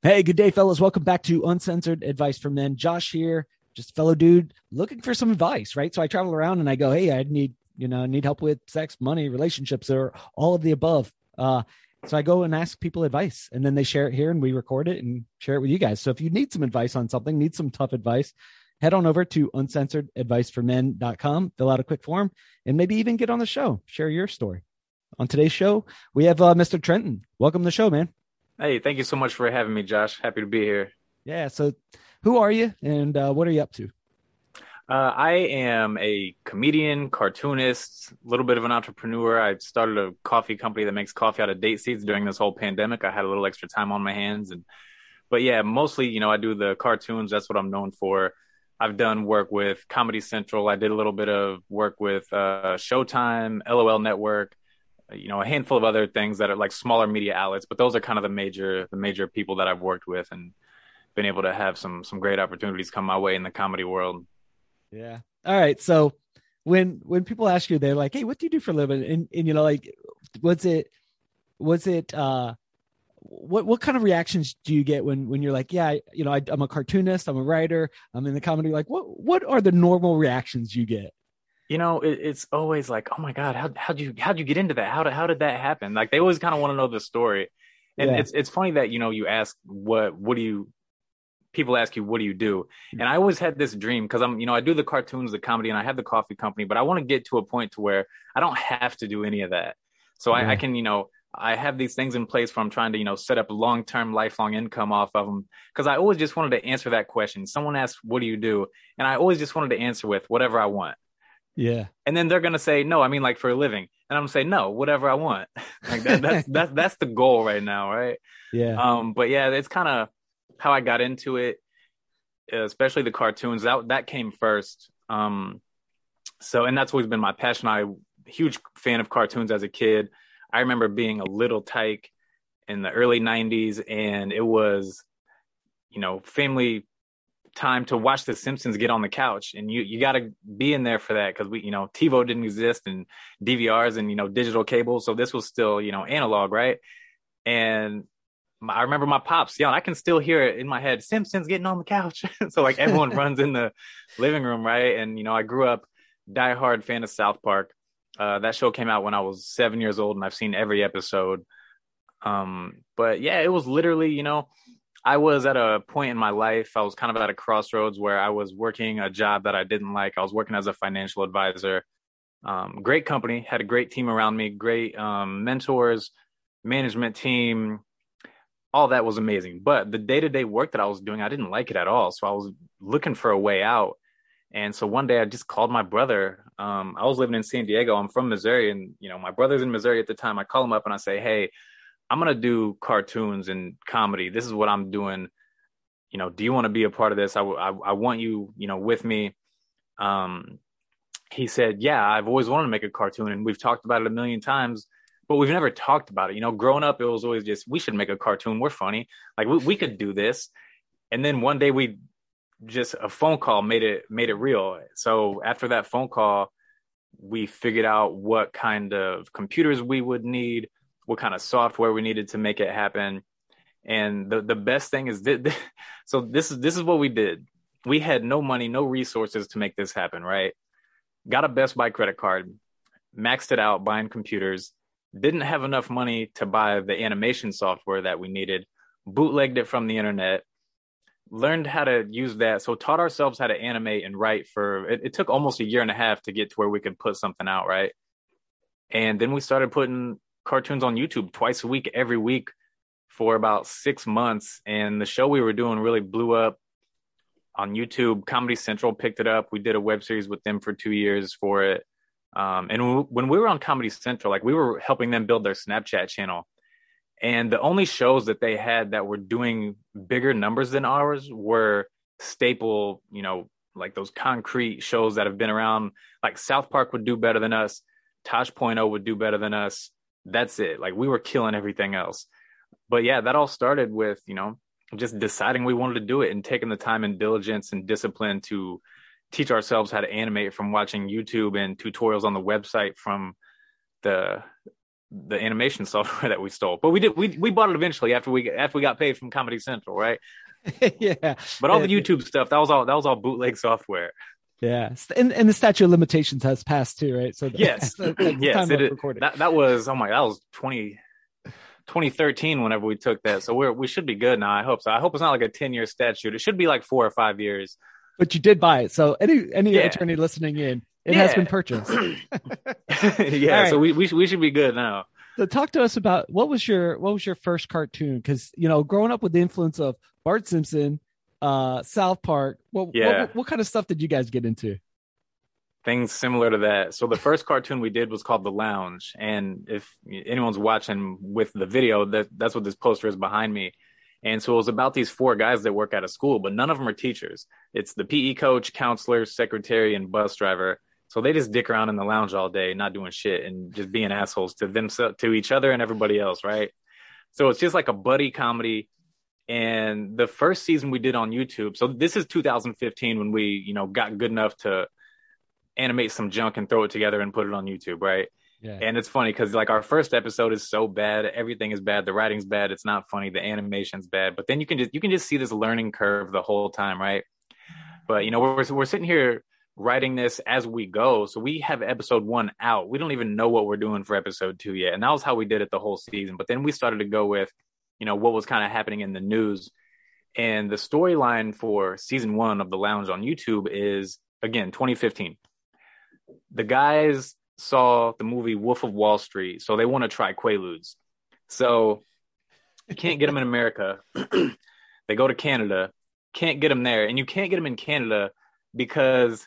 Hey, good day, fellas. Welcome back to Uncensored Advice for Men. Josh here, just fellow dude looking for some advice, right? So I travel around and I go, hey, I need, you know, need help with sex, money, relationships, or all of the above. Uh, so I go and ask people advice and then they share it here and we record it and share it with you guys. So if you need some advice on something, need some tough advice, head on over to uncensoredadviceformen.com, fill out a quick form, and maybe even get on the show, share your story. On today's show, we have uh, Mr. Trenton. Welcome to the show, man. Hey, thank you so much for having me, Josh. Happy to be here. Yeah. So, who are you, and uh, what are you up to? Uh, I am a comedian, cartoonist, a little bit of an entrepreneur. I started a coffee company that makes coffee out of date seeds during this whole pandemic. I had a little extra time on my hands, and but yeah, mostly, you know, I do the cartoons. That's what I'm known for. I've done work with Comedy Central. I did a little bit of work with uh, Showtime, LOL Network, you know a handful of other things that are like smaller media outlets but those are kind of the major the major people that i've worked with and been able to have some some great opportunities come my way in the comedy world. Yeah. All right. So when when people ask you they're like hey what do you do for a living? And, and you know like what's it was it uh what what kind of reactions do you get when when you're like yeah you know I, i'm a cartoonist i'm a writer i'm in the comedy? Like what what are the normal reactions you get you know, it, it's always like, oh my god, how how'd you how'd you get into that? How did how did that happen? Like they always kind of want to know the story, and yeah. it's it's funny that you know you ask what what do you people ask you what do you do mm. and i always had this dream because i'm you know i do the cartoons the comedy and i have the coffee company but i want to get to a point to where i don't have to do any of that so yeah. I, I, can you know i have these things in place where i'm trying to you know set up long-term lifelong income off of them because i always just wanted to answer that question someone asked what do you do and i always just wanted to answer with whatever i want yeah. And then they're gonna say, no, I mean like for a living. And I'm gonna say, no, whatever I want. like that, that's that's that's the goal right now, right? Yeah. Um, but yeah, it's kind of how I got into it, especially the cartoons. That that came first. Um, so and that's always been my passion. I huge fan of cartoons as a kid. I remember being a little tyke in the early '90s, and it was, you know, family time to watch The Simpsons get on the couch, and you you got to be in there for that because we you know TiVo didn't exist and DVRs and you know digital cable, so this was still you know analog, right? And I remember my pops yeah, I can still hear it in my head. Simpsons getting on the couch. so like everyone runs in the living room, right? And you know, I grew up diehard fan of South Park. Uh, that show came out when I was seven years old, and I've seen every episode. Um, but yeah, it was literally, you know, I was at a point in my life, I was kind of at a crossroads where I was working a job that I didn't like. I was working as a financial advisor. Um, great company, had a great team around me, great um, mentors, management team. All that was amazing. But the day to day work that I was doing, I didn't like it at all. So I was looking for a way out. And so one day I just called my brother. Um, I was living in San Diego. I'm from Missouri. And, you know, my brother's in Missouri at the time. I call him up and I say, hey, I'm gonna do cartoons and comedy. This is what I'm doing. You know, do you want to be a part of this? I, I, I want you, you know, with me. Um, he said, yeah, I've always wanted to make a cartoon and we've talked about it a million times, but we've never talked about it. You know, growing up, it was always just, we should make a cartoon. We're funny. Like we, we could do this. And then one day we just a phone call made it, made it real. So after that phone call, we figured out what kind of computers we would need, what kind of software we needed to make it happen. And the the best thing is that so this is this is what we did. We had no money, no resources to make this happen, right? Got a Best Buy credit card, maxed it out buying computers, didn't have enough money to buy the animation software that we needed, bootlegged it from the internet, learned how to use that. So taught ourselves how to animate and write for it, it took almost a year and a half to get to where we could put something out, right? And then we started putting cartoons on YouTube twice a week, every week for about six months. And the show we were doing really blew up on YouTube. Comedy Central picked it up. We did a web series with them for two years for it. Um, and when we were on Comedy Central, like we were helping them build their Snapchat channel. And the only shows that they had that were doing bigger numbers than ours were staple, you know, like those concrete shows that have been around. Like South Park would do better than us. Tosh Point oh would do better than us that's it. Like we were killing everything else. But yeah, that all started with, you know, just deciding we wanted to do it and taking the time and diligence and discipline to teach ourselves how to animate from watching YouTube and tutorials on the website from the the animation software that we stole. But we did we we bought it eventually after we after we got paid from Comedy Central, right? yeah. But all the YouTube stuff that was all that was all bootleg software. Yeah, and and the statute of limitations has passed too, right? So the, yes, the, yes, it, that that was oh my that was 20, 2013 whenever we took that. So we're we should be good now. I hope so. I hope it's not like a ten year statute. It should be like four or five years. But you did buy it, so any any yeah. attorney listening in, it yeah. has been purchased. yeah, right. so we, we we should be good now. So talk to us about what was your what was your first cartoon? Because you know, growing up with the influence of Bart Simpson, uh, South Park, what, yeah. what what kind of stuff did you guys get into? Things similar to that. So the first cartoon we did was called The Lounge, and if anyone's watching with the video, that that's what this poster is behind me. And so it was about these four guys that work at a school, but none of them are teachers. It's the PE coach, counselor, secretary, and bus driver so they just dick around in the lounge all day, not doing shit and just being assholes to themselves, to each other and everybody else, right? So it's just like a buddy comedy. And the first season we did on YouTube. So this is 2015 when we, you know, got good enough to animate some junk and throw it together and put it on YouTube, right? Yeah. And it's funny because like our first episode is so bad, everything is bad, the writing's bad, it's not funny, the animation's bad. But then you can just you can just see this learning curve the whole time, right? But you know, we're we're sitting here writing this as we go. So we have episode one out. We don't even know what we're doing for episode two yet. And that was how we did it the whole season. But then we started to go with, you know, what was kind of happening in the news. And the storyline for season one of The Lounge on YouTube is, again, 2015. The guys saw the movie Wolf of Wall Street, so they want to try Quaaludes. So you can't get them in America. they go to Canada, can't get them there. And you can't get them in Canada because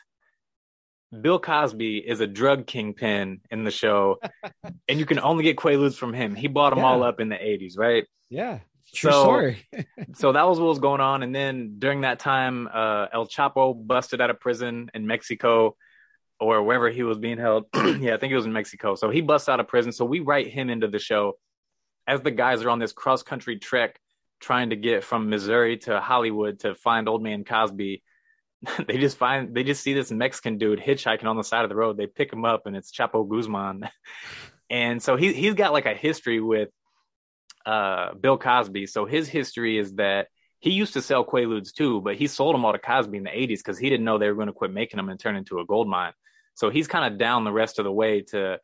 Bill Cosby is a drug kingpin in the show, and you can only get Quaaludes from him. He bought them yeah. all up in the '80s, right? Yeah, true so, story. so that was what was going on, and then during that time, uh, El Chapo busted out of prison in Mexico, or wherever he was being held. yeah, I think it was in Mexico. So he busts out of prison. So we write him into the show as the guys are on this cross country trek trying to get from Missouri to Hollywood to find Old Man Cosby they just find they just see this Mexican dude hitchhiking on the side of the road. They pick him up and it's Chapo Guzman. and so he he's got like a history with uh, Bill Cosby. So his history is that he used to sell Quaaludes too, but he sold them all to Cosby in the 80s because he didn't know they were going to quit making them and turn into a gold mine. So he's kind of down the rest of the way to,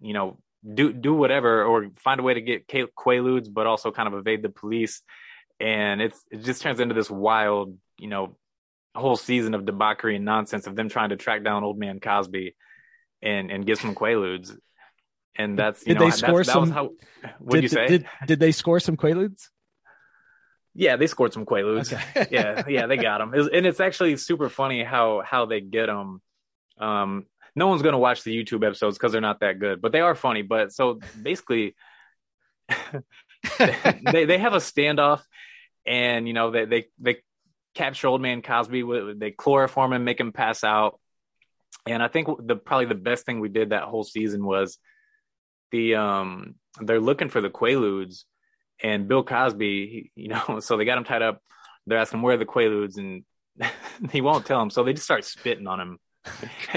you know, do do whatever or find a way to get Quaaludes, but also kind of evade the police. And it's it just turns into this wild, you know, whole season of debauchery and nonsense of them trying to track down old man Cosby and and get some quaaludes. And that's did know, they score some? What did you say? Did, did they score some quaaludes? Yeah, they scored some quaaludes. Okay. yeah, yeah, they got them, and it's actually super funny how how they get them. Um, no one's gonna watch the YouTube episodes because they're not that good, but they are funny. But so basically, they they have a standoff, and you know they they they capture old man Cosby. With they chloroform him, make him pass out. And I think the probably the best thing we did that whole season was the um they're looking for the Quaaludes and Bill Cosby, you know, so they got him tied up. They're asking where are the Quaaludes and he won't tell them. So they just start spitting on him.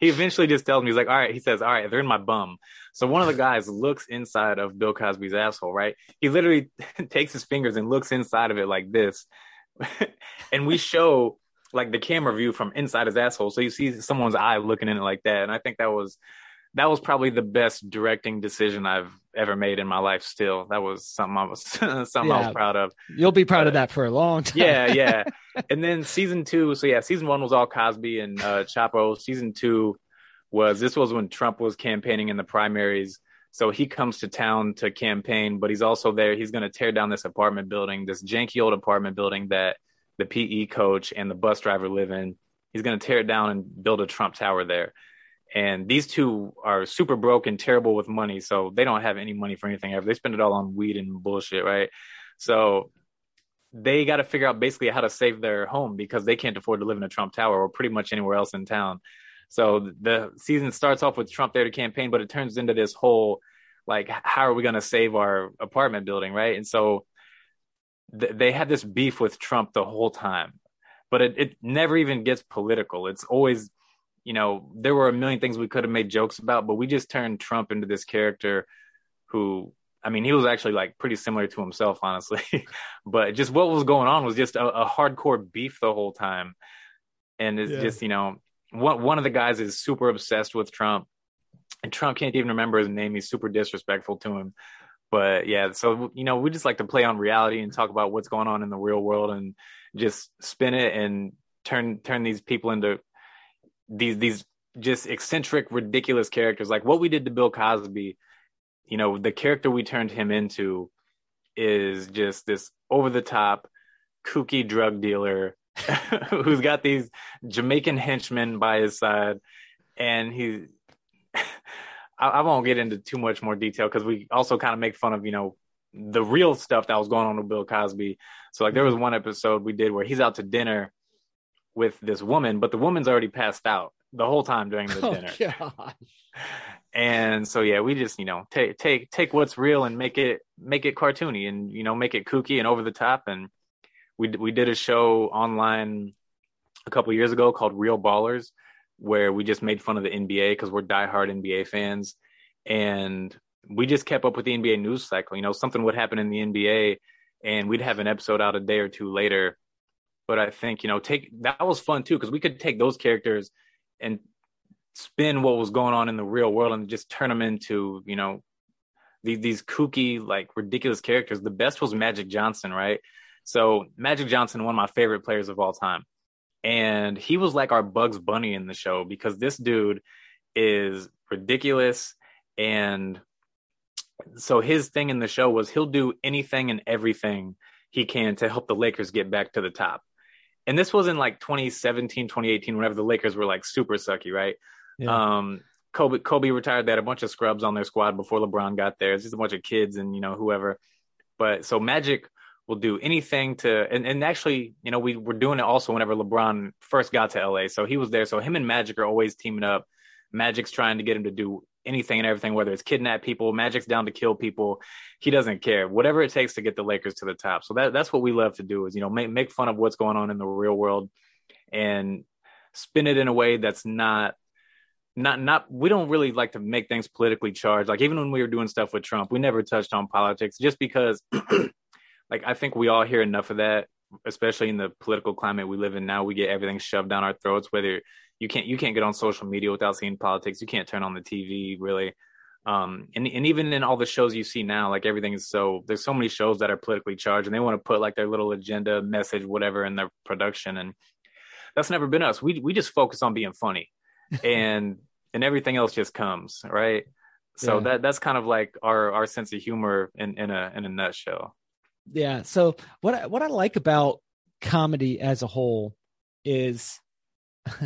he eventually just tells me, he's like, all right, he says, all right, they're in my bum. So one of the guys looks inside of Bill Cosby's asshole, right? He literally takes his fingers and looks inside of it like this. and we show like the camera view from inside his asshole, so you see someone's eye looking in it like that. And I think that was that was probably the best directing decision I've ever made in my life. Still, that was something I was something yeah. I was proud of. You'll be proud of that for a long time. yeah, yeah. And then season two. So yeah, season one was all Cosby and uh, Chapo. Season two was this was when Trump was campaigning in the primaries. So he comes to town to campaign, but he's also there. He's going to tear down this apartment building, this janky old apartment building that the PE coach and the bus driver live in. He's going to tear it down and build a Trump Tower there. And these two are super broke and terrible with money. So they don't have any money for anything ever. They spend it all on weed and bullshit, right? So they got to figure out basically how to save their home because they can't afford to live in a Trump Tower or pretty much anywhere else in town. So the season starts off with Trump there to campaign, but it turns into this whole like, how are we going to save our apartment building, right? And so th- they had this beef with Trump the whole time, but it, it never even gets political. It's always you know, there were a million things we could have made jokes about, but we just turned Trump into this character who, I mean, he was actually like pretty similar to himself, honestly. but just what was going on was just a, a hardcore beef the whole time. And it's yeah. just, you know, one, one of the guys is super obsessed with Trump and Trump can't even remember his name. He's super disrespectful to him. But yeah, so, you know, we just like to play on reality and talk about what's going on in the real world and just spin it and turn, turn these people into these these just eccentric, ridiculous characters. Like what we did to Bill Cosby, you know, the character we turned him into is just this over the top, kooky drug dealer who's got these Jamaican henchmen by his side, and he. I, I won't get into too much more detail because we also kind of make fun of you know the real stuff that was going on with Bill Cosby. So like there was mm-hmm. one episode we did where he's out to dinner with this woman, but the woman's already passed out the whole time during the oh, dinner. Gosh. And so yeah, we just you know take take take what's real and make it make it cartoony and you know make it kooky and over the top. And we we did a show online a couple years ago called Real Ballers, where we just made fun of the NBA because we're diehard NBA fans, and we just kept up with the NBA news cycle. You know, something would happen in the NBA, and we'd have an episode out a day or two later but I think you know take that was fun too because we could take those characters and spin what was going on in the real world and just turn them into you know these these kooky like ridiculous characters. The best was Magic Johnson, right? So Magic Johnson, one of my favorite players of all time, and he was like our Bugs Bunny in the show because this dude is ridiculous and so his thing in the show was he'll do anything and everything he can to help the Lakers get back to the top and this was in like 2017, 2018, whenever the Lakers were like super sucky, right? Yeah. Um, Kobe Kobe retired. They had a bunch of scrubs on their squad before LeBron got there. It's just a bunch of kids and you know whoever. But so Magic will do anything to and, and actually, you know, we were doing it also whenever LeBron first got to LA. So he was there. So him and Magic are always teaming up. Magic's trying to get him to do anything and everything, whether it's kidnap people, Magic's down to kill people. He doesn't care. Whatever it takes to get the Lakers to the top. So that that's what we love to do is, you know, make make fun of what's going on in the real world and spin it in a way that's not not not we don't really like to make things politically charged. Like even when we were doing stuff with Trump, we never touched on politics just because like I think we all hear enough of that, especially in the political climate we live in now. We get everything shoved down our throats, whether you can't you can't get on social media without seeing politics. You can't turn on the TV really. Um, and and even in all the shows you see now, like everything is so there's so many shows that are politically charged, and they want to put like their little agenda, message, whatever in their production, and that's never been us. We we just focus on being funny, and and everything else just comes right. So yeah. that that's kind of like our our sense of humor in in a in a nutshell. Yeah. So what I, what I like about comedy as a whole is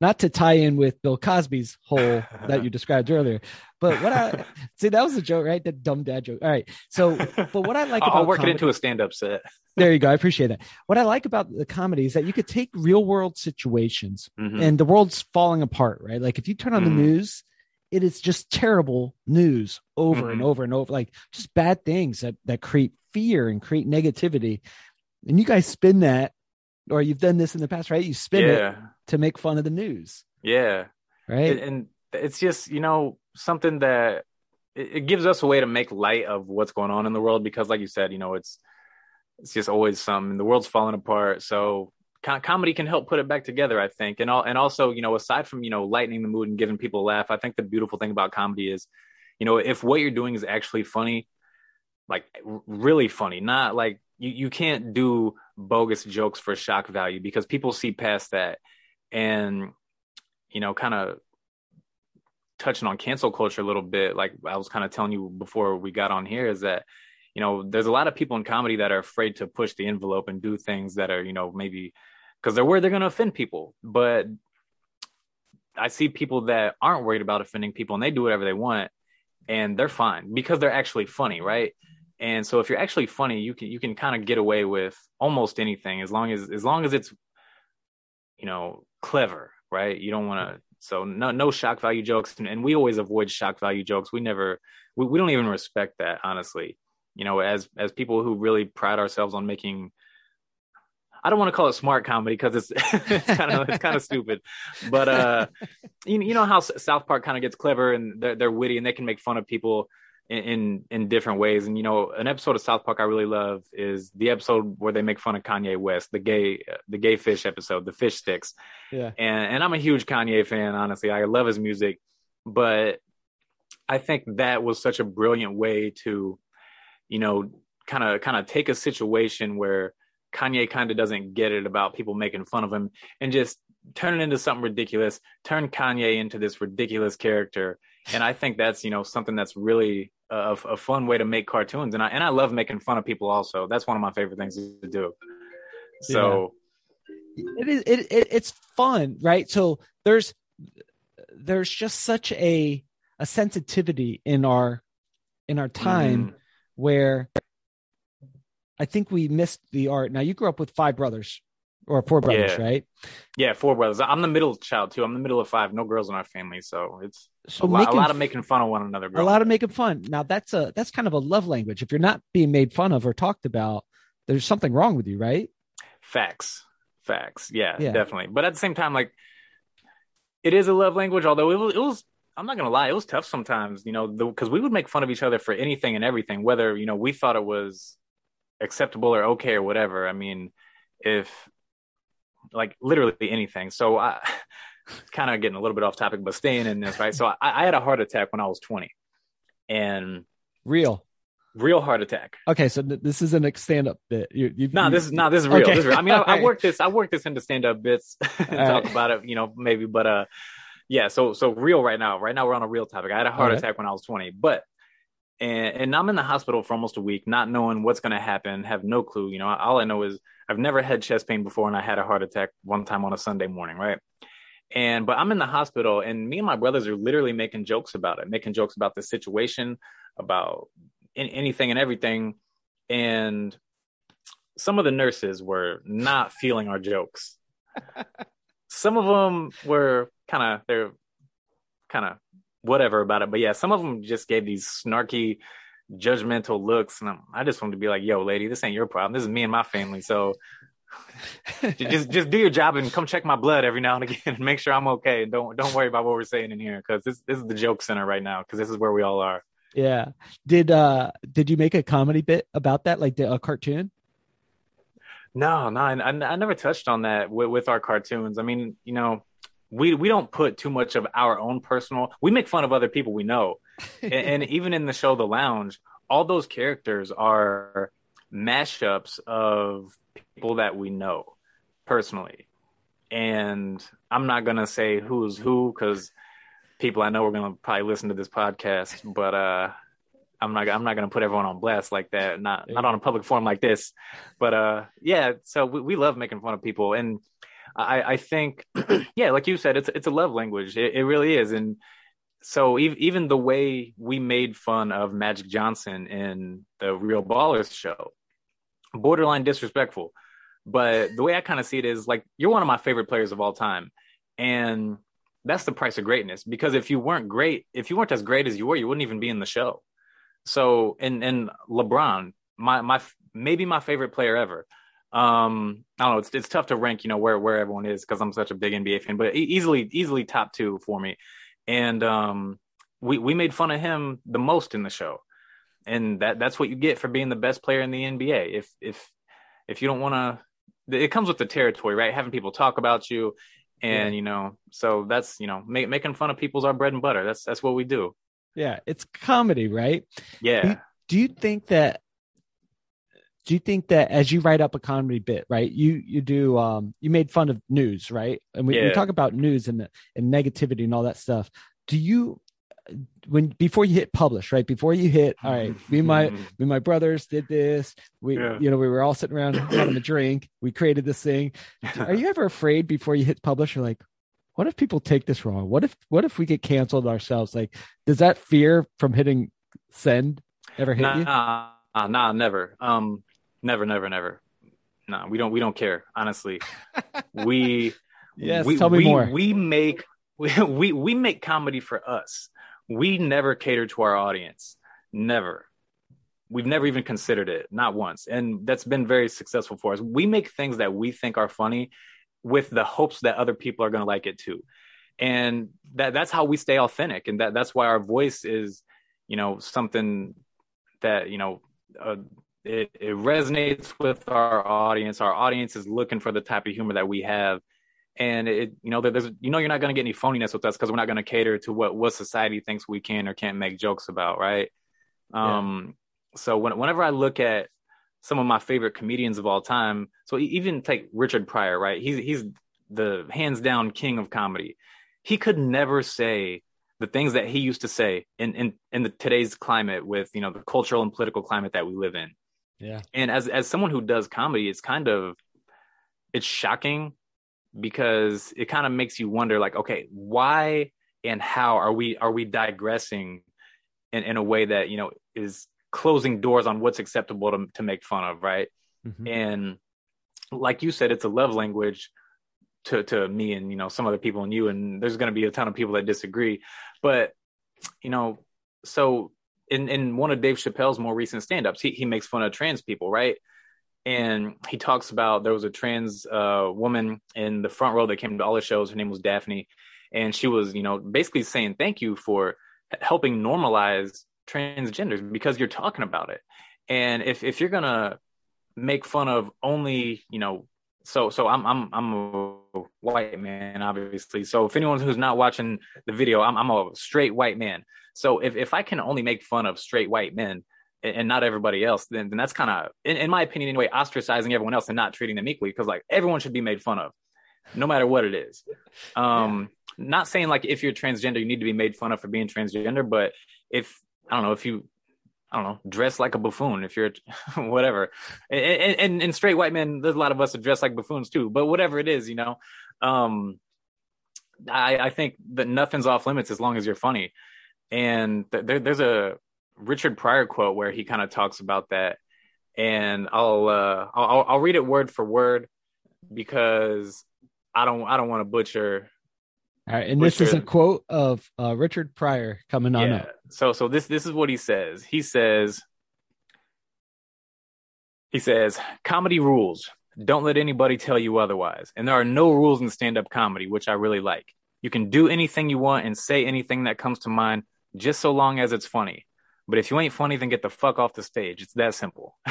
not to tie in with Bill Cosby's whole that you described earlier, but what I see that was a joke, right? The dumb dad joke. All right. So, but what I like I'll, about I'll work comedy, it into a stand up set. there you go. I appreciate that. What I like about the comedy is that you could take real world situations mm-hmm. and the world's falling apart, right? Like if you turn on mm-hmm. the news, it is just terrible news over mm-hmm. and over and over, like just bad things that, that create fear and create negativity. And you guys spin that or you've done this in the past, right? You spin yeah. it to make fun of the news. Yeah. Right. And it's just, you know, something that it gives us a way to make light of what's going on in the world because like you said, you know, it's it's just always something. The world's falling apart. So comedy can help put it back together, I think. And all, and also, you know, aside from, you know, lightening the mood and giving people a laugh, I think the beautiful thing about comedy is, you know, if what you're doing is actually funny, like really funny, not like you, you can't do bogus jokes for shock value because people see past that and you know kind of touching on cancel culture a little bit. Like i was kind of telling you before we got on here is that you know there's a lot of people in comedy that are afraid to push the envelope and do things that are you know maybe because they're worried they're going to offend people. But i see people that aren't worried about offending people and they do whatever they want and they're fine because they're actually funny right and so if you're actually funny, you can you can kind of get away with almost anything as long as as long as it's you know clever, right? You don't want to so no no shock value jokes and, and, we always avoid shock value jokes. We never we, we don't even respect that honestly. You know, as as people who really pride ourselves on making I don't want to call it smart comedy because it's it's kind of it's kind of stupid, but uh, you, you know how South Park kind of gets clever and they're, they're witty and they can make fun of people in, in, in different ways. And you know, an episode of South Park I really love is the episode where they make fun of Kanye West, the gay the gay fish episode, the fish sticks. Yeah, and and I'm a huge Kanye fan. Honestly, I love his music, but I think that was such a brilliant way to, you know, kind of kind of take a situation where Kanye kind of doesn't get it about people making fun of him and just turn it into something ridiculous, turn Kanye into this ridiculous character. And I think that's, you know, something that's really a, a fun way to make cartoons. And I, and I love making fun of people also. That's one of my favorite things to do. So yeah. it is, it, it, it's fun, right? So there's, there's just such a, a sensitivity in our, in our time mm. where I think we missed the art. Now you grew up with five brothers or four brothers, yeah. right? Yeah, four brothers. I'm the middle child too. I'm the middle of five. No girls in our family, so it's so a, lot, a lot of making fun of one another. A lot of making fun. Now that's a that's kind of a love language. If you're not being made fun of or talked about, there's something wrong with you, right? Facts, facts. Yeah, yeah. definitely. But at the same time, like it is a love language. Although it was, it was I'm not gonna lie, it was tough sometimes. You know, because we would make fun of each other for anything and everything, whether you know we thought it was acceptable or okay or whatever. I mean, if like literally anything. So I kind of getting a little bit off topic, but staying in this, right? So I, I had a heart attack when I was 20 and real, real heart attack. Okay. So th- this isn't a stand up bit. You, you, no, nah, this is not, nah, this is real. Okay. This is real. I mean, I, I worked this, I worked this into stand up bits talk right. about it, you know, maybe, but, uh, yeah. So, so real right now, right now we're on a real topic. I had a heart attack when I was 20, but and, and I'm in the hospital for almost a week, not knowing what's going to happen, have no clue. You know, all I know is I've never had chest pain before, and I had a heart attack one time on a Sunday morning, right? And but I'm in the hospital, and me and my brothers are literally making jokes about it, making jokes about the situation, about in, anything and everything. And some of the nurses were not feeling our jokes. some of them were kind of they're kind of whatever about it. But yeah, some of them just gave these snarky, judgmental looks, and I'm, i just wanted to be like, "Yo, lady, this ain't your problem. This is me and my family. So just just do your job and come check my blood every now and again and make sure I'm okay. And don't don't worry about what we're saying in here because this this is the joke center right now because this is where we all are." Yeah. Did uh did you make a comedy bit about that, like the, a cartoon? No, no, I, I, never touched on that with, with our cartoons. I mean, you know, we we don't put too much of our own personal. We make fun of other people we know, and, and, even in the show The Lounge, all those characters are mashups of people that we know personally. And I'm not gonna say who's who because people I know are gonna probably listen to this podcast, but uh, I'm not I'm not gonna put everyone on blast like that. Not not on a public forum like this, but uh, yeah. So we, we love making fun of people and I, I think, yeah, like you said, it's it's a love language. It, it really is, and so even even the way we made fun of Magic Johnson in the Real Ballers show, borderline disrespectful. But the way I kind of see it is like you're one of my favorite players of all time, and that's the price of greatness. Because if you weren't great, if you weren't as great as you were, you wouldn't even be in the show. So, and and LeBron, my my maybe my favorite player ever um i don't know it's, it's tough to rank you know where where everyone is because i'm such a big nba fan but easily easily top two for me. And um we we made fun of him the most in the show. And that that's what you get for being the best player in the nba if if if you don't want to it comes with the territory right? Having people talk about you and yeah. you know so that's you know make, making fun of people's our bread and butter. That's that's what we do. Yeah it's comedy right? Yeah. Do, do you think that do you think that as you write up a comedy bit, right? You you do um you made fun of news, right? And we, yeah. we talk about news and and negativity and all that stuff. Do you when before you hit publish, right? Before you hit, all right, me and my me and my brothers did this. We yeah. you know, we were all sitting around having a drink. We created this thing. Are you ever afraid before you hit publish? You're like, what if people take this wrong? What if what if we get canceled ourselves? Like, does that fear from hitting send ever hit nah, you? Nah, nah, never. Um, Never, never, never. No, we don't. We don't care. Honestly, we. yes, we, tell me we, more. We make we, we we make comedy for us. We never cater to our audience. Never. we've never even considered it, not once. And that's been very successful for us. We make things that we think are funny with the hopes that other people are going to like it too. And that that's how we stay authentic and that that's why our voice is, you know, something that, you know, uh, it, it resonates with our audience. Our audience is looking for the type of humor that we have. And it you know there's you know you're not going to get any phoniness with us because we're not going to cater to what what society thinks we can or can't make jokes about right? Um so when, whenever i look at some of my favorite comedians of all time so even take richard pryor right? He's he's the hands down king of comedy. He could never say the things that he used to say in in in the today's climate with you know the cultural and political climate that we live in yeah. And as as someone who does comedy it's kind of it's shocking because it kind of makes you wonder like okay why and how are we are we digressing in, in a way that you know is closing doors on what's acceptable to, to make fun of right? Mm-hmm. and like you said it's a love language to to me and you know some other people and you and there's going to be a ton of people that disagree. But you know so in in one of Dave Chappelle's more recent stand-ups he he makes fun of trans people right and he talks about there was a trans uh, woman in the front row that came to all the shows. Her name was Daphne, and she was, you know, basically saying thank you for helping normalize transgenders because you're talking about it. And if if you're gonna make fun of only, you know, so so I'm I'm I'm a white man, obviously. So if anyone who's not watching the video, I'm I'm a straight white man. So if if I can only make fun of straight white men, and not everybody else, then, then that's kind of, in, in, my opinion anyway, ostracizing everyone else and not treating them equally because like everyone should be made fun of, no matter what it is. Um, yeah. Not saying like if you're transgender, you need to be made fun of for being transgender, but if I don't know if you I don't know, dress like a buffoon if you're whatever. And, and, and, straight white men, there's a lot of us that dress like buffoons too, but whatever it is, you know, um, I, I think that nothing's off limits as long as you're funny. And th- there, there's a, Richard Pryor quote where he kind of talks about that, and I'll, uh, I'll I'll read it word for word because I don't I don't want to butcher. All right, and butcher. this is a quote of uh, Richard Pryor coming on yeah. up. So so this this is what he says. He says he says comedy rules. Don't let anybody tell you otherwise. And there are no rules in stand up comedy, which I really like. You can do anything you want and say anything that comes to mind, just so long as it's funny. But if you ain't funny, then get the fuck off the stage. It's that simple.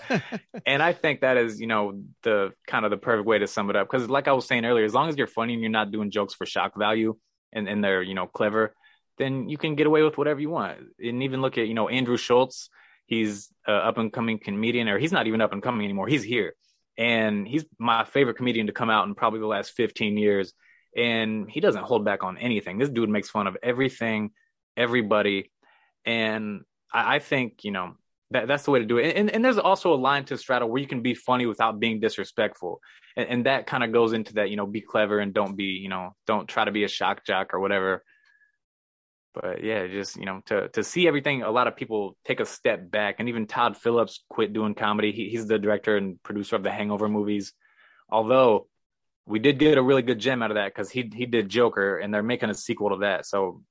and I think that is, you know, the kind of the perfect way to sum it up. Because like I was saying earlier, as long as you're funny and you're not doing jokes for shock value and, and they're, you know, clever, then you can get away with whatever you want. And even look at, you know, Andrew Schulz, He's a up and coming comedian, or he's not even up and coming anymore. He's here. And he's my favorite comedian to come out in probably the last 15 years. And he doesn't hold back on anything. This dude makes fun of everything, everybody and I, I think, you know, that, that's the way to do it. And, and there's also a line to straddle where you can be funny without being disrespectful. And, and that kind of goes into that, you know, be clever and don't be, you know, don't try to be a shock jock or whatever. But yeah, just, you know, to, to see everything, a lot of people take a step back and even Todd Phillips quit doing comedy. He, he's the director and producer of the Hangover movies. Although we did get a really good gem out of that because he, he did Joker and they're making a sequel to that. So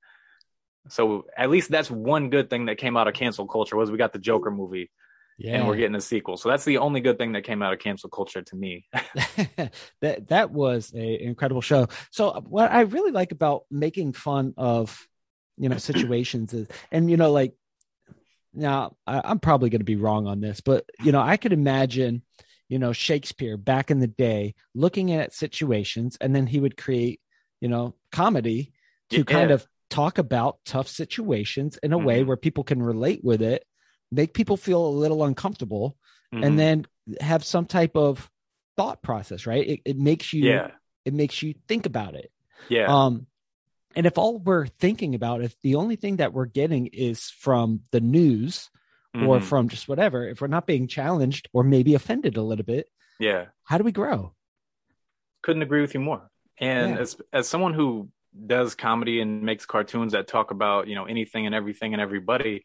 so at least that's one good thing that came out of cancel culture was we got the Joker movie. Yeah. And we're getting a sequel. So that's the only good thing that came out of cancel culture to me. that that was a incredible show. So what I really like about making fun of, you know, situations is and you know, like now I, I'm probably gonna be wrong on this, but you know, I could imagine, you know, Shakespeare back in the day looking at situations and then he would create, you know, comedy to yeah. kind of talk about tough situations in a mm-hmm. way where people can relate with it, make people feel a little uncomfortable, mm-hmm. and then have some type of thought process, right? It, it makes you, yeah. it makes you think about it. Yeah. Um, and if all we're thinking about, if the only thing that we're getting is from the news mm-hmm. or from just whatever, if we're not being challenged or maybe offended a little bit, yeah, how do we grow? Couldn't agree with you more. And yeah. as as someone who does comedy and makes cartoons that talk about you know anything and everything and everybody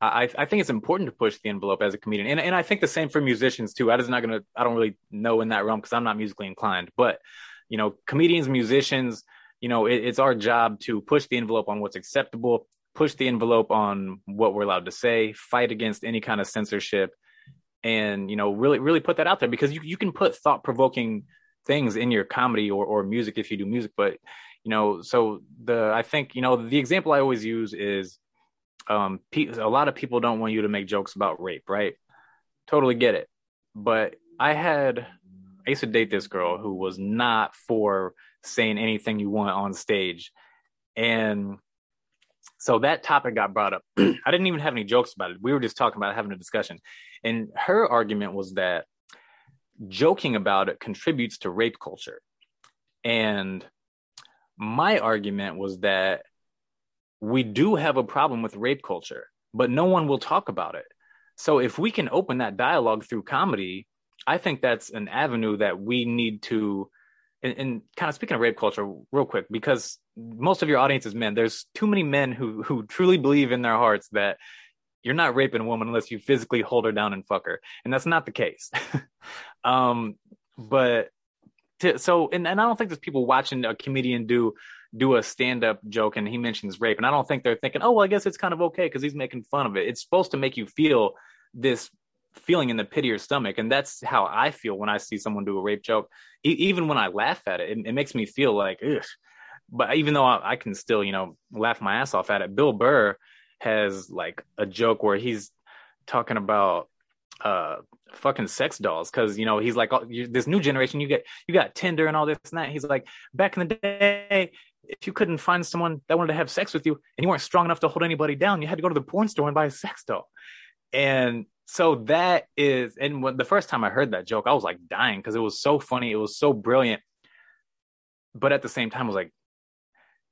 I, I think it's important to push the envelope as a comedian, and and I think the same for musicians too. I just not gonna, I don't really know in that realm because I'm not musically inclined. But you know, comedians, musicians, you know, it, it's our job to push the envelope on what's acceptable, push the envelope on what we're allowed to say, fight against any kind of censorship, and you know, really, really put that out there because you you can put thought provoking things in your comedy or or music if you do music, but you know, so the I think you know the example I always use is um a lot of people don't want you to make jokes about rape, right? Totally get it, but I had I used to date this girl who was not for saying anything you want on stage. And so that topic got brought up. I didn't even have any jokes about it. We were just talking about having a discussion. And her argument was that joking about it contributes to rape culture. And my argument was that we do have a problem with rape culture, but no one will talk about it. So if we can open that dialogue through comedy, I think that's an avenue that we need to and, and, kind of speaking of rape culture real quick because most of your audience is men. There's too many men who who truly believe in their hearts that you're not raping a woman unless you physically hold her down and fuck her. And that's not the case. Um but to, so and, and i don't think there's people watching a comedian do do a stand-up joke and he mentions rape and i don't think they're thinking oh well i guess it's kind of okay because he's making fun of it it's supposed to make you feel this feeling in the pit of your stomach. And that's how I feel when I see someone do a rape joke. E- even when I laugh at it, it, it makes me feel like, ugh. But even though I, I, can still, you know, laugh my ass off at it, Bill Burr has like a joke where he's talking about uh fucking sex dolls because you know he's like oh, this new generation you get you got tinder and all this and that. He's like back in the day if you couldn't find someone that wanted to have sex with you and you weren't strong enough to hold anybody down you had to go to the porn store and buy a sex doll. And so that is and when the first time i heard that joke i was like dying because it was so funny it was so brilliant. But at the same time I was like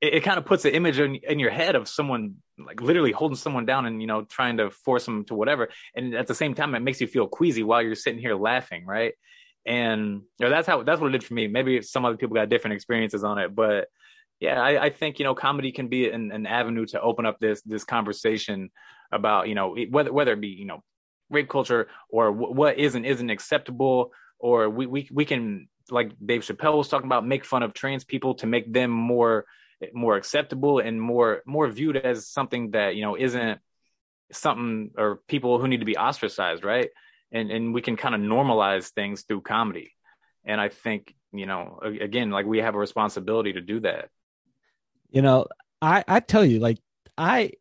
it, it kind of puts an image in, in, your head of someone like literally holding someone down and you know trying to force them to whatever. And at the same time it makes you feel queasy while you're sitting here laughing right? And you know, that's how that's what it did for me. Maybe some other people got different experiences on it but yeah i, I think you know comedy can be an, an avenue to open up this this conversation about you know whether whether it be you know rape culture or w- what isn't isn't acceptable or we, we we can like Dave Chappelle was talking about make fun of trans people to make them more more acceptable and more more viewed as something that you know isn't something or people who need to be ostracized right and and we can kind of normalize things through comedy and i think you know again like we have a responsibility to do that you know i i tell you like i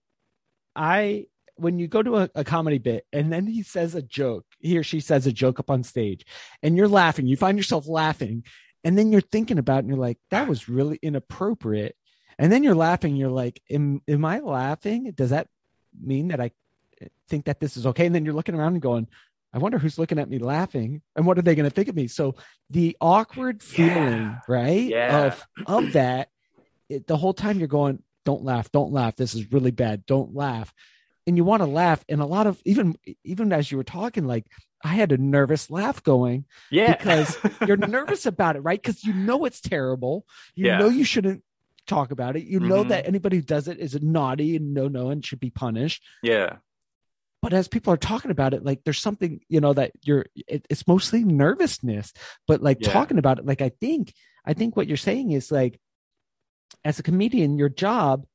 i when you go to a, a, comedy bit and then he says a joke, he or she says a joke up on stage, and you're laughing, you find yourself laughing, and then you're thinking about and you're like, that was really inappropriate. And then you're laughing, you're like, am, am I laughing? Does that mean that I think that this is okay? And then you're looking around and going, I wonder who's looking at me laughing and what are they going to think of me? So the awkward feeling, yeah. right? Yeah. Of, of that, it, the whole time you're going, don't laugh, don't laugh. This is really bad. Don't laugh and you want to laugh and a lot of even even as you were talking like i had a nervous laugh going yeah because you're nervous about it right because you know it's terrible you yeah. know you shouldn't talk about it. You mm-hmm. know that anybody who does it is naughty and no no and should be punished. Yeah. But as people are talking about it like there's something you know that you're it, it's mostly nervousness. But like yeah. talking about it like i think i think what you're saying is like as a comedian your job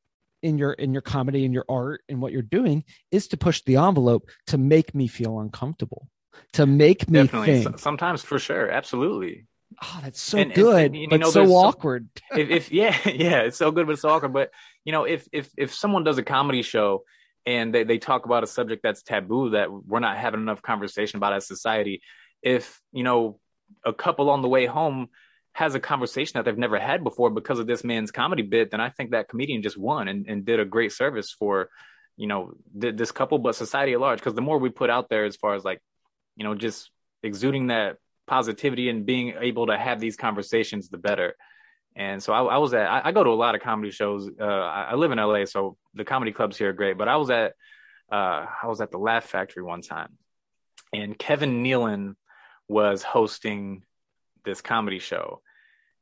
in your in your comedy and your art and what you're doing is to push the envelope to make me feel uncomfortable to make me Definitely. think. sometimes for sure. Absolutely oh that's so and, good and, and, but know, so awkward if, if yeah yeah it's so good but so awkward but you know if if if someone does a comedy show and they, they talk about a subject that's taboo that we're not having enough conversation about as society if you know a couple on the way home has a conversation that they've never had before because of this man's comedy bit, then I think that comedian just won and, and did a great service for, you know, th- this couple, but society at large. Because the more we put out there, as far as like, you know, just exuding that positivity and being able to have these conversations, the better. And so I, I was at, I, I, go to a lot of comedy shows. Uh, I, I, live in LA, so the comedy clubs here are great. But I was at, uh, I was at the Laugh Factory one time, and Kevin Nealon was hosting this comedy show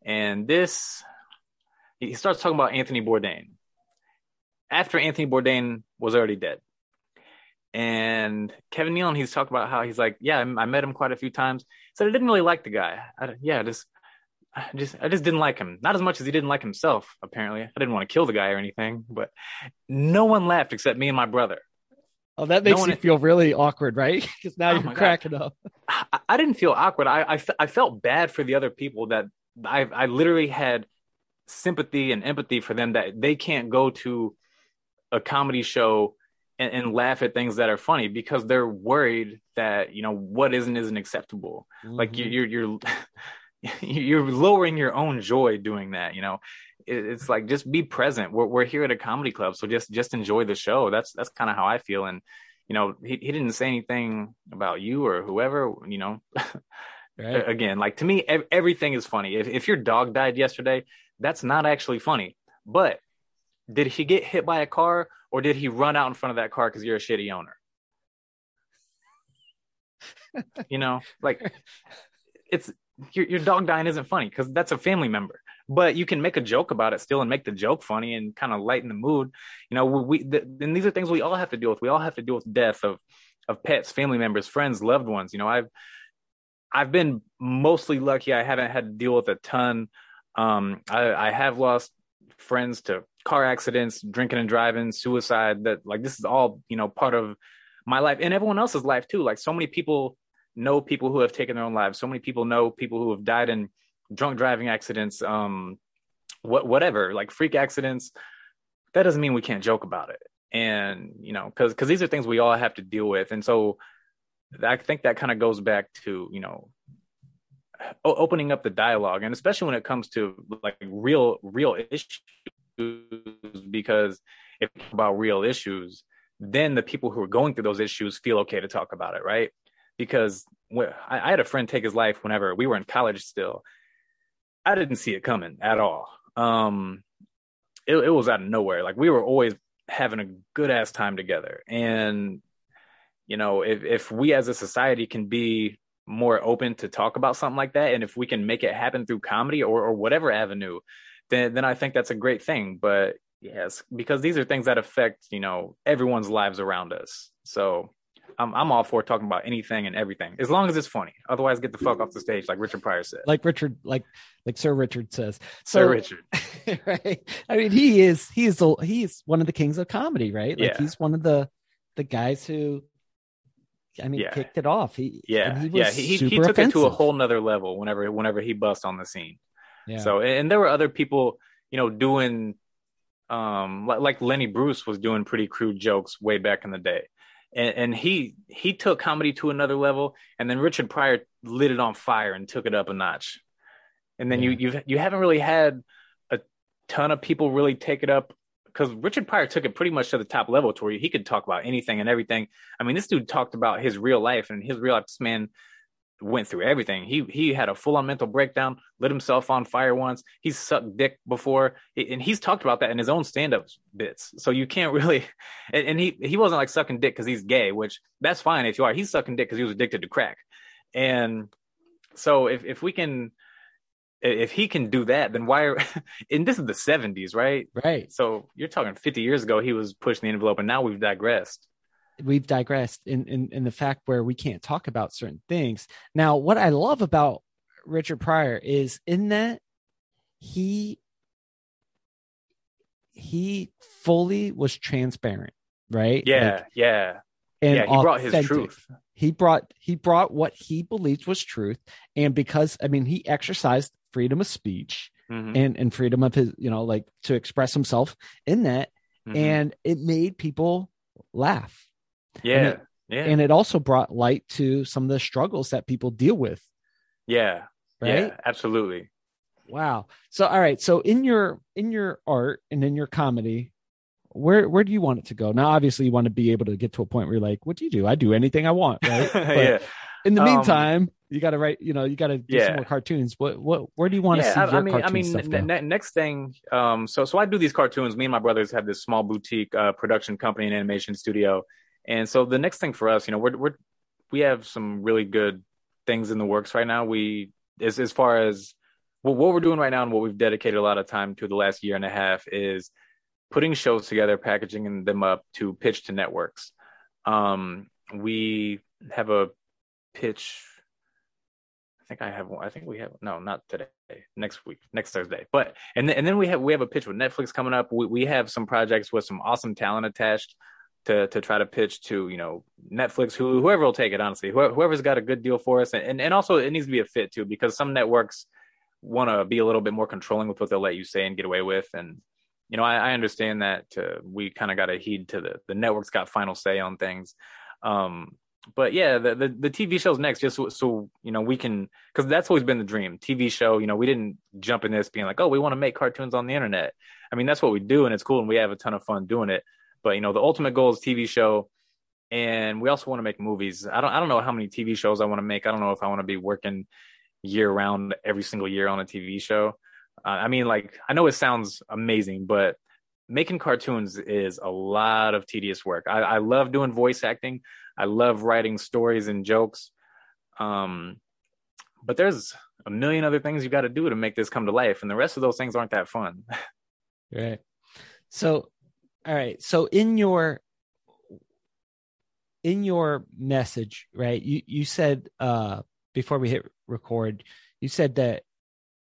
and this, he starts talking about Anthony Bourdain after Anthony Bourdain was already dead. And Kevin Nealon, he's talked about how he's like, yeah, I met him quite a few times. Said I didn't really like the guy. I, yeah, just I just I just didn't like him. Not as much as he didn't like himself. Apparently, I didn't want to kill the guy or anything, but no one laughed except me and my brother. Oh, that makes no you feel really awkward, right? Because now oh you're cracking God. up. I, I, didn't feel awkward. I, I, I felt bad for the other people that I I literally had sympathy and empathy for them that they can't go to a comedy show and, and, laugh at things that are funny because they're worried that you know what isn't isn't acceptable. Mm-hmm. Like you're you're you're lowering your own joy doing that. You know, it, it's like just be present. We're we're here at a comedy club, so just just enjoy the show. That's that's kind of how I feel. And you know, he he didn't say anything about you or whoever. You know. Right. Again, like to me, everything is funny. If, if your dog died yesterday, that's not actually funny. But did he get hit by a car or did he run out in front of that car because you're a shitty owner? you know, like it's your, your dog dying isn't funny because that's a family member. But you can make a joke about it still and make the joke funny and kind of lighten the mood. You know, we the, and these are things we all have to deal with. We all have to deal with death of of pets, family members, friends, loved ones. You know, I've I've been mostly lucky. I haven't had to deal with a ton. Um, I, I have lost friends to car accidents, drinking and driving, suicide. That like this is all you know part of my life and everyone else's life too. Like so many people know people who have taken their own lives. So many people know people who have died in drunk driving accidents. Um, what whatever, like freak accidents. That doesn't mean we can't joke about it. And you know, because because these are things we all have to deal with. And so I think that kind of goes back to you know opening up the dialogue, and especially when it comes to like real real issues, because if about real issues, then the people who are going through those issues feel okay to talk about it, right? Because I had a friend take his life whenever we were in college still. I didn't see it coming at all. Um, it, it was out of nowhere. Like we were always having a good ass time together, and you know if if we as a society can be more open to talk about something like that and if we can make it happen through comedy or, or whatever avenue then then i think that's a great thing but yes because these are things that affect you know everyone's lives around us so I'm I'm all for talking about anything and everything as long as it's funny. Otherwise, get the fuck off the stage, like Richard Pryor said. Like Richard, like like Sir Richard says. So, Sir Richard, right? I mean, he is he is the, he's one of the kings of comedy, right? Like yeah. he's one of the the guys who I mean, yeah. kicked it off. He yeah he yeah he, he took offensive. it to a whole nother level whenever whenever he bust on the scene. Yeah. So and there were other people, you know, doing um like Lenny Bruce was doing pretty crude jokes way back in the day. And, and he he took comedy to another level, and then Richard Pryor lit it on fire and took it up a notch. And then yeah. you you you haven't really had a ton of people really take it up because Richard Pryor took it pretty much to the top level to where he could talk about anything and everything. I mean, this dude talked about his real life and his real life. This man went through everything. He he had a full on mental breakdown, lit himself on fire once. He's sucked dick before, and he's talked about that in his own stand up bits. So you can't really. And, and he he wasn't like sucking dick because he's gay, which that's fine if you are. He's sucking dick because he was addicted to crack, and so if if we can if he can do that, then why? Are, and this is the '70s, right? Right. So you're talking 50 years ago, he was pushing the envelope, and now we've digressed. We've digressed in, in in the fact where we can't talk about certain things. Now, what I love about Richard Pryor is in that he he fully was transparent, right? Yeah, like, yeah. And yeah, he brought his truth. He brought he brought what he believed was truth, and because I mean he exercised freedom of speech mm-hmm. and and freedom of his you know like to express himself in that mm-hmm. and it made people laugh yeah and it, yeah and it also brought light to some of the struggles that people deal with yeah right yeah, absolutely wow so all right so in your in your art and in your comedy where where do you want it to go now obviously you want to be able to get to a point where you're like what do you do i do anything i want right yeah in the um, meantime, um, you got to write. You know, you got to do yeah. some more cartoons. What what where do you want to see I, your I mean, I mean, n- n- next thing. Um, so so I do these cartoons. Me and my brothers have this small boutique uh, production company and animation studio, and so the next thing for us, you know, we're we're we have some really good things in the works right now. We as as far as what we're doing right now and what we've dedicated a lot of time to the last year and a half is putting shows together, packaging them up to pitch to networks. Um, we have a pitch I think I have one. I think we have no, not today. Next week, next Thursday. But and then, and then we have we have a pitch with Netflix coming up. We we have some projects with some awesome talent attached to to try to pitch to you know Netflix, who whoever will take it. Honestly, whoever's got a good deal for us, and and also it needs to be a fit too, because some networks want to be a little bit more controlling with what they'll let you say and get away with, and you know I, I understand that uh, we kind of got to heed to the the networks got final say on things. Um, but yeah, the, the, the TV show's next, just so, so you know we can, because that's always been the dream. TV show, you know, we didn't jump in this being like, oh, we want to make cartoons on the internet. I mean, that's what we do, and it's cool, and we have a ton of fun doing it. But you know, the ultimate goal is TV show, and we also want to make movies. I don't, I don't know how many TV shows I want to make. I don't know if I want to be working year round every single year on a TV show. Uh, I mean, like, I know it sounds amazing, but making cartoons is a lot of tedious work. I, I love doing voice acting. I love writing stories and jokes. Um, but there's a million other things you got to do to make this come to life, and the rest of those things aren't that fun. right. So, all right. So in your in your message, right? You you said uh before we hit record, you said that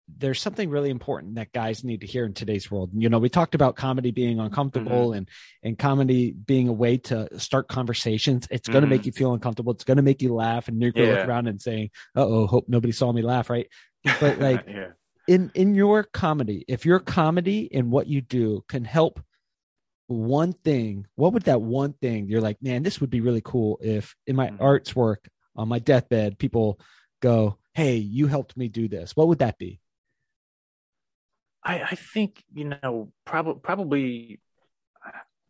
there's something really important that guys need to hear in today's world. You know, we talked about comedy being uncomfortable mm-hmm. and and comedy being a way to start conversations. It's going to mm-hmm. make you feel uncomfortable. It's going to make you laugh, and you're going to look around and saying, "Uh oh, hope nobody saw me laugh." Right? But like yeah. in in your comedy, if your comedy and what you do can help one thing, what would that one thing you're like, man, this would be really cool if in my mm-hmm. arts work on my deathbed, people go, "Hey, you helped me do this." What would that be? I, I think you know probably probably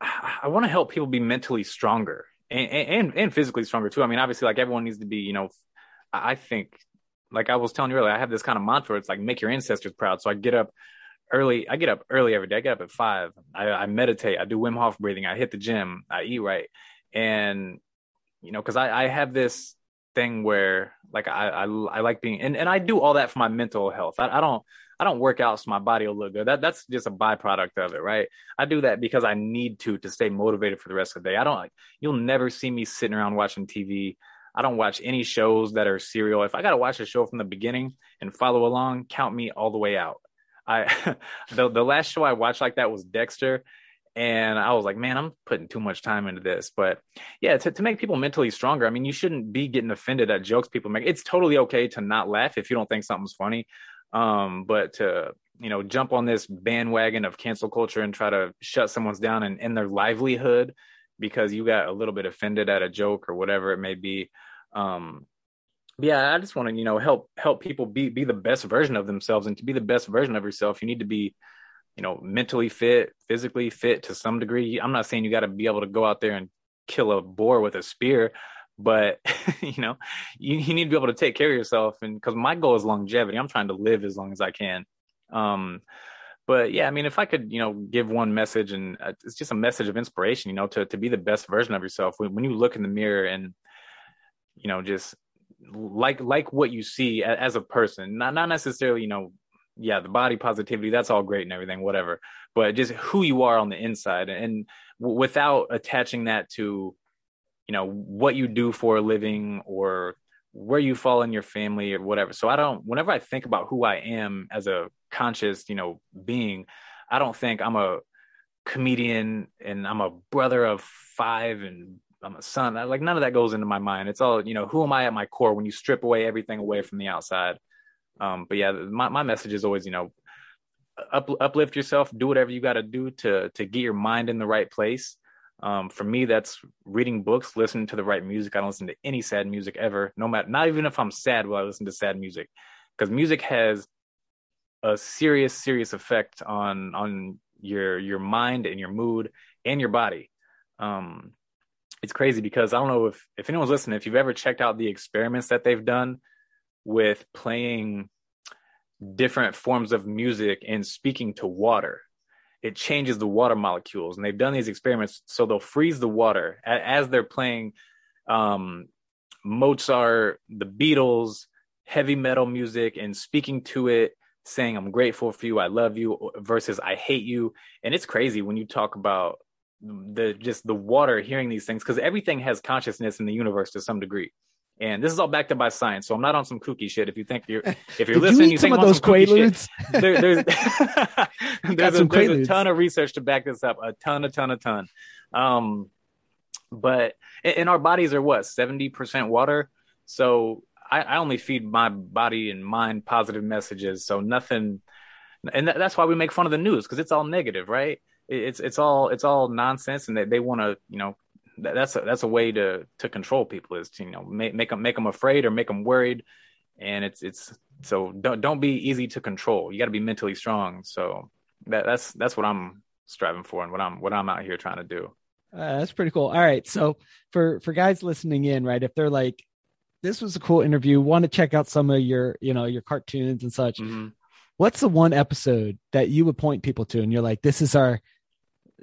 I, I want to help people be mentally stronger and, and and physically stronger too. I mean, obviously, like everyone needs to be. You know, I think like I was telling you earlier, I have this kind of mantra. It's like make your ancestors proud. So I get up early. I get up early every day. I get up at five. I, I meditate. I do Wim Hof breathing. I hit the gym. I eat right, and you know, because I, I have this thing where like I, I, I like being and, and I do all that for my mental health. I, I don't I don't work out so my body will look good. That that's just a byproduct of it, right? I do that because I need to to stay motivated for the rest of the day. I don't you'll never see me sitting around watching TV. I don't watch any shows that are serial. If I got to watch a show from the beginning and follow along, count me all the way out. I the the last show I watched like that was Dexter and I was like, man, I'm putting too much time into this. But yeah, to, to make people mentally stronger, I mean, you shouldn't be getting offended at jokes people make. It's totally okay to not laugh if you don't think something's funny. Um, but to you know jump on this bandwagon of cancel culture and try to shut someone's down and end their livelihood because you got a little bit offended at a joke or whatever it may be. Um, yeah, I just want to you know help help people be be the best version of themselves, and to be the best version of yourself, you need to be you know mentally fit, physically fit to some degree. I'm not saying you got to be able to go out there and kill a boar with a spear, but you know you, you need to be able to take care of yourself. And because my goal is longevity. I'm trying to live as long as i can. Um but yeah i mean if i could you know give one message and uh, it's just a message of inspiration you know to, to be the best version of yourself. When, when you look in the mirror and you know just like like what you see as, a person not not necessarily you know yeah the body positivity that's all great and everything whatever but just who you are on the inside and w- without attaching that to you know what you do for a living or where you fall in your family or whatever. So i don't whenever i think about who i am as a conscious you know being i don't think i'm a comedian and i'm a brother of five and i'm a son. Like none of that goes into my mind. It's all you know who am i at my core when you strip away everything away from the outside? Um but yeah my, my message is always you know up, uplift yourself do whatever you got to do to to get your mind in the right place. Um, for me, that's reading books, listening to the right music. I don't listen to any sad music ever, no matter, not even if I'm sad, will I listen to sad music, because music has a serious, serious effect on on your your mind and your mood and your body. Um, it's crazy because I don't know if if anyone's listening, if you've ever checked out the experiments that they've done with playing different forms of music and speaking to water it changes the water molecules. And they've done these experiments so they'll freeze the water as they're playing um, Mozart, the Beatles, heavy metal music, and speaking to it, saying, I'm grateful for you, I love you, versus I hate you. And it's crazy when you talk about the just the water hearing these things because everything has consciousness in the universe to some degree And this is all backed up by science, so I'm not on some kooky shit. If you think you're, if you're listening, you, you some think of those some kooky shit. quaaludes? There, there's there's, a, there's a ton of research to back this up. A ton, a ton, a ton. Um, but and and our bodies are what seventy percent water. So I, I only feed my body and mind positive messages. So nothing, and that, that's why we make fun of the news because it's all negative, right? It- It's it's all it's all nonsense, and they, they want to you know that, that's a, that's a way to to control people is to you know make make them make them afraid or make them worried, and it's it's so don't don't be easy to control. You got to be mentally strong. So that that's that's what I'm striving for and what I'm what I'm out here trying to do. Uh, that's pretty cool. All right. So for for guys listening in, right, if they're like, this was a cool interview, want to check out some of your, you know, your cartoons and such. Mhm. What's the one episode that you would point people to, and you're like, this is our,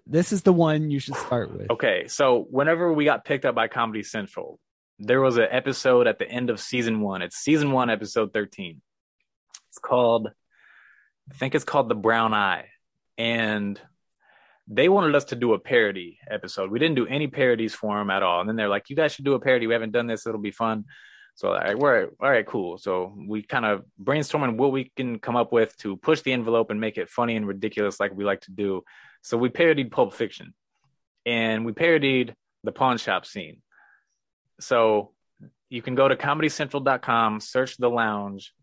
this is the one you should start with. Okay, so whenever we got picked up by Comedy Central, there was an episode at the end of season one. It's season one, episode 13. It's called, I think it's called The Brown Eye. And they wanted us to do a parody episode. We didn't do any parodies for them at all. And then they're like, you guys should do a parody. We haven't done this. It'll be fun. So all right, we're all right, cool. So we kind of brainstorming what we can come up with to push the envelope and make it funny and ridiculous like we like to do. So we parodied Pulp Fiction and we parodied the pawn shop scene. So you can go to comedycentral.com, search the lounge,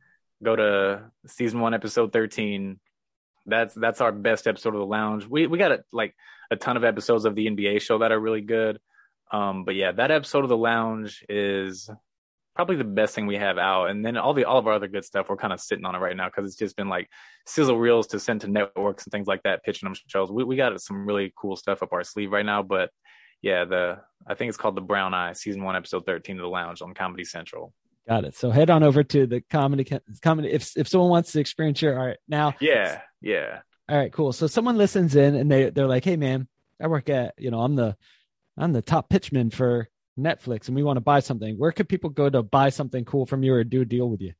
go to season one, episode 13. That's that's our best episode of the lounge. We we got a, like a ton of episodes of the NBA show that are really good. Um, but yeah, that episode of the lounge is probably the best thing we have out. And then all the all of our other good stuff, we're kind of sitting on it right now because it's just been like sizzle reels to send to networks and things like that, pitching them shows. We we got some really cool stuff up our sleeve right now. But yeah, the I think it's called the Brown Eye, season one, episode thirteen of the Lounge on Comedy Central. Got it. So head on over to the comedy comedy. If if someone wants to experience your art now, Yeah, yeah. all right, cool. So someone listens in and they they're like, hey man, I work at you know I'm the I'm the top pitchman for Netflix and we want to buy something. Where could people go to buy something cool from you or do a deal with you?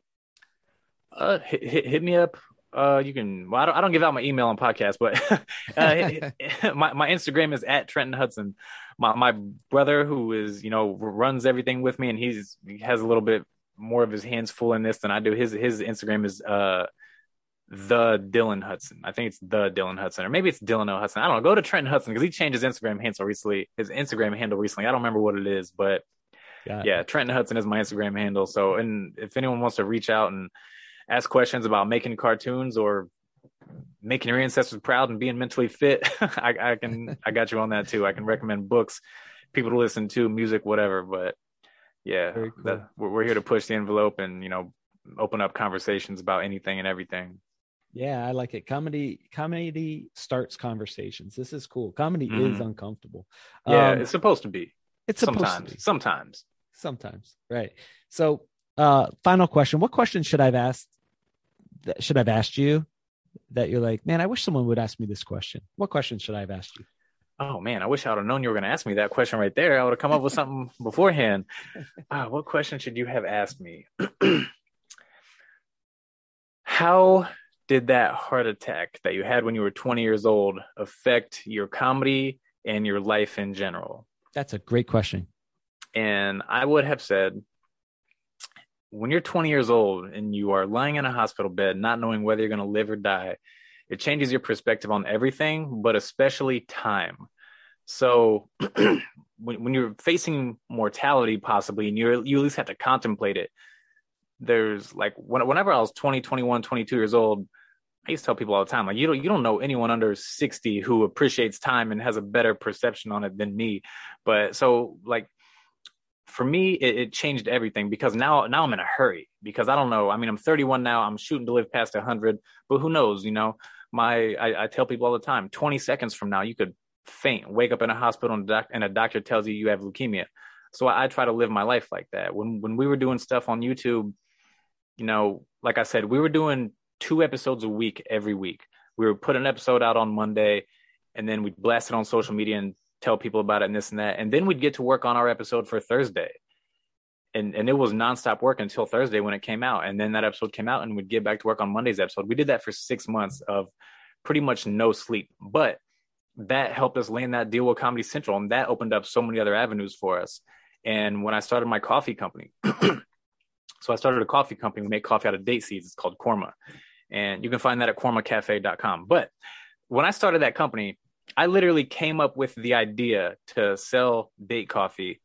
Uh, hit, hit, hit me up. Uh, you can. Well, I don't. I don't give out my email on podcasts, but uh, hit- my my Instagram is at Trenton Hudson. My my brother, who is you know runs everything with me, and he's he has a little bit more of his hands full in this than I do. His his Instagram is uh the Dylan Hudson. I think it's the Dylan Hudson, or maybe it's Dylan O Hudson. I don't know. Go to Trenton Hudson because he changed his Instagram handle recently. His Instagram handle recently. I don't remember what it is, but Got it. yeah, Trenton Hudson is my Instagram handle. So, and if anyone wants to reach out and ask questions about making cartoons or making your ancestors proud and being mentally fit, I, I can, I got you on that too. I can recommend books, people to listen to, music, whatever. But yeah, cool. that, we're, we're here to push the envelope and you know open up conversations about anything and everything. Yeah, I like it. Comedy comedy starts conversations. This is cool. Comedy is Mhm. uncomfortable. Yeah, Um, it's supposed to be. it's supposed Sometimes, to be. sometimes. Sometimes, right? So, uh, final question: What question should I've asked? That should I've asked you that you're like, man, I wish someone would ask me this question. What question should I have asked you? Oh man, I wish I would have known you were going to ask me that question right there. I would have come up with something beforehand. Ah, what question should you have asked me? How did that heart attack that you had when you were 20 years old affect your comedy and your life in general? That's a great question. And I would have said, when you're 20 years old and you are lying in a hospital bed, not knowing whether you're going to live or die, it changes your perspective on everything, but especially time. So when, when you're facing mortality, possibly, and you're, you at least have to contemplate it, there's like when, whenever I was 20, 21, 22 years old, I used to tell people all the time, like you don't you don't know anyone under 60 who appreciates time and has a better perception on it than me. But so like for me, it, it changed everything because now now I'm in a hurry because I don't know. I mean, I'm 31 now. I'm shooting to live past 100, but who knows? You know, my I, I tell people all the time, 20 seconds from now, you could faint, wake up in a hospital, and, doc, and a doctor tells you you have leukemia. So I, I try to live my life like that. When when we were doing stuff on YouTube, you know, like I said, we were doing two episodes a week every week. We would put an episode out on Monday, and then we'd blast it on social media and tell people about it and this and that. And then we'd get to work on our episode for Thursday. And and it was nonstop work until Thursday when it came out. And then that episode came out and we'd get back to work on Monday's episode. We did that for six months of pretty much no sleep. But that helped us land that deal with Comedy Central. And that opened up so many other avenues for us. And when I started my coffee company, so I started a coffee company. We make coffee out of date seeds. It's called Korma. And you can find that at kormacafe.com. But when I started that company, I literally came up with the idea to sell date coffee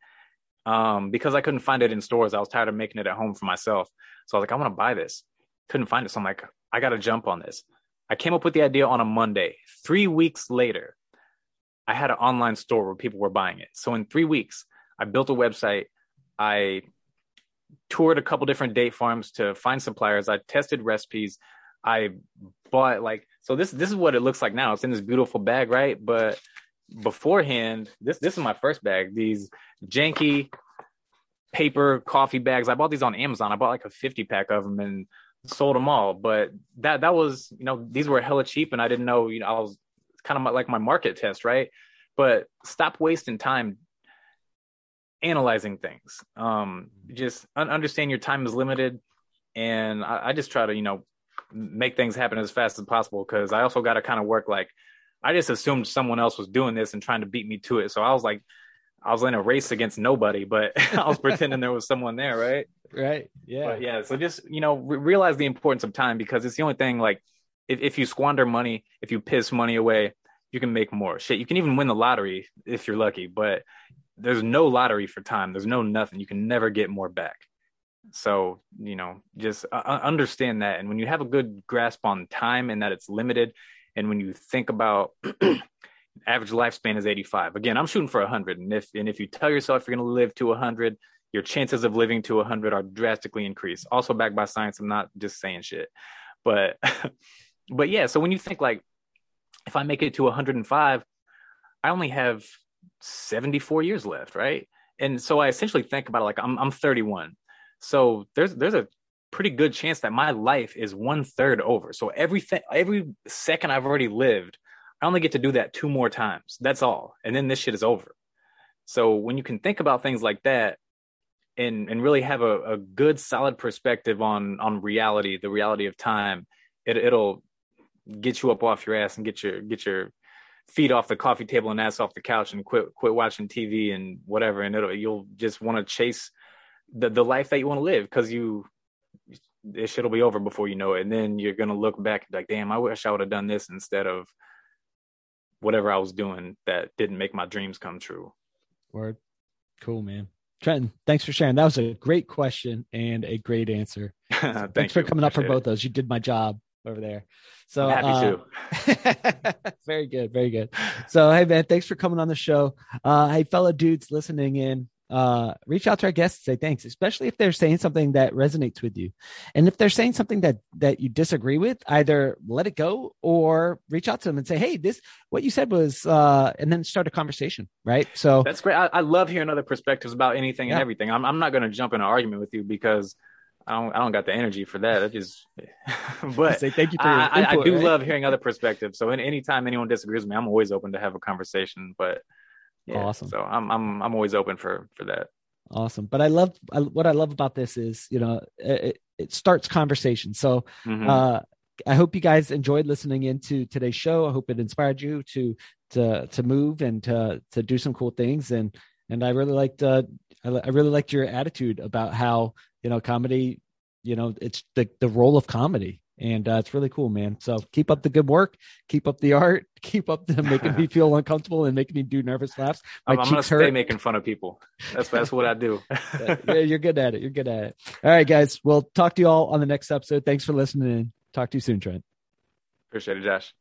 um, because I couldn't find it in stores. I was tired of making it at home for myself. So I was like, I want to buy this. Couldn't find it. So I'm like, I got to jump on this. I came up with the idea on a Monday. Three weeks later, I had an online store where people were buying it. So in three weeks, I built a website. I toured a couple different date farms to find suppliers. I tested recipes. I bought like so this this is what it looks like now. It's in this beautiful bag, right? But beforehand, this this is my first bag. These janky paper coffee bags. I bought these on Amazon. I bought like a 50 pack of them and sold them all. But that that was, you know, these were hella cheap and I didn't know, you know, I was kind of like my market test, right? But stop wasting time analyzing things. Um, just understand your time is limited. And I, I just try to, you know, make things happen as fast as possible because I also got to kind of work like I just assumed someone else was doing this and trying to beat me to it. So I was like, I was in a race against nobody, but I was pretending there was someone there, right? Right. Yeah. But yeah. So just you know re- realize the importance of time because it's the only thing. Like if if you squander money, if you piss money away, you can make more. Shit, you can even win the lottery if you're lucky. But there's no lottery for time. There's no nothing. You can never get more back. So, you know, just uh, understand that. And when you have a good grasp on time and that it's limited, and when you think about average lifespan is 85, again, I'm shooting for 100. And if, and if you tell yourself you're going to live to 100, your chances of living to 100 are drastically increased. Also backed by science. I'm not just saying shit. But, but yeah, so when you think like, if I make it to 105, I only have 74 years left, right? And so I essentially think about it like I'm I'm 31. So there's there's a pretty good chance that my life is one third over. So everything every second I've already lived, I only get to do that two more times. That's all. And then this shit is over. So when you can think about things like that and and really have a, a good solid perspective on on reality, the reality of time, it it'll get you up off your ass and get your get your feet off the coffee table and ass off the couch and quit quit watching TV and whatever and it'll you'll just want to chase the the life that you want to live because you this shit'll be over before you know it, and then you're gonna look back like, damn, I wish I would have done this instead of whatever I was doing that didn't make my dreams come true. Word, cool, man. Trenton, thanks for sharing. That was a great question and a great answer. Thank thanks for coming up for both those. You did my job over there. So I'm happy uh, very good, very good. So hey man, thanks for coming on the show. Uh, hey fellow dudes listening in, uh, reach out to our guests and say thanks, especially if they're saying something that resonates with you. And if they're saying something that that you disagree with, either let it go or reach out to them and say, "Hey, this what you said was," uh, and then start a conversation. Right. So that's great. I, I love hearing other perspectives about anything Yeah. and everything. I'm I'm not going to jump in an argument with you because I don't I don't got the energy for that. I just, but say thank you for your I, I, I do right? love hearing other perspectives. So, in, anytime anyone disagrees with me, I'm always open to have a conversation. But yeah, Awesome. So I'm I'm I'm always open for for that. Awesome. But I love I, what I love about this is, you know, it, it starts conversation. So Mhm. uh, I hope you guys enjoyed listening into today's show. I hope it inspired you to to to move and to to do some cool things. And and I really liked uh, I, I really liked your attitude about how you know comedy, you know, it's the the role of comedy. And uh, it's really cool, man. So keep up the good work, keep up the art, keep up the making me feel uncomfortable and making me do nervous laughs. My I'm, I'm gonna stay hurt. making fun of people. That's that's what I do. yeah, you're good at it. You're good at it. All right, guys. We'll talk to you all on the next episode. Thanks for listening. Talk to you soon, Trent. Appreciate it, Josh.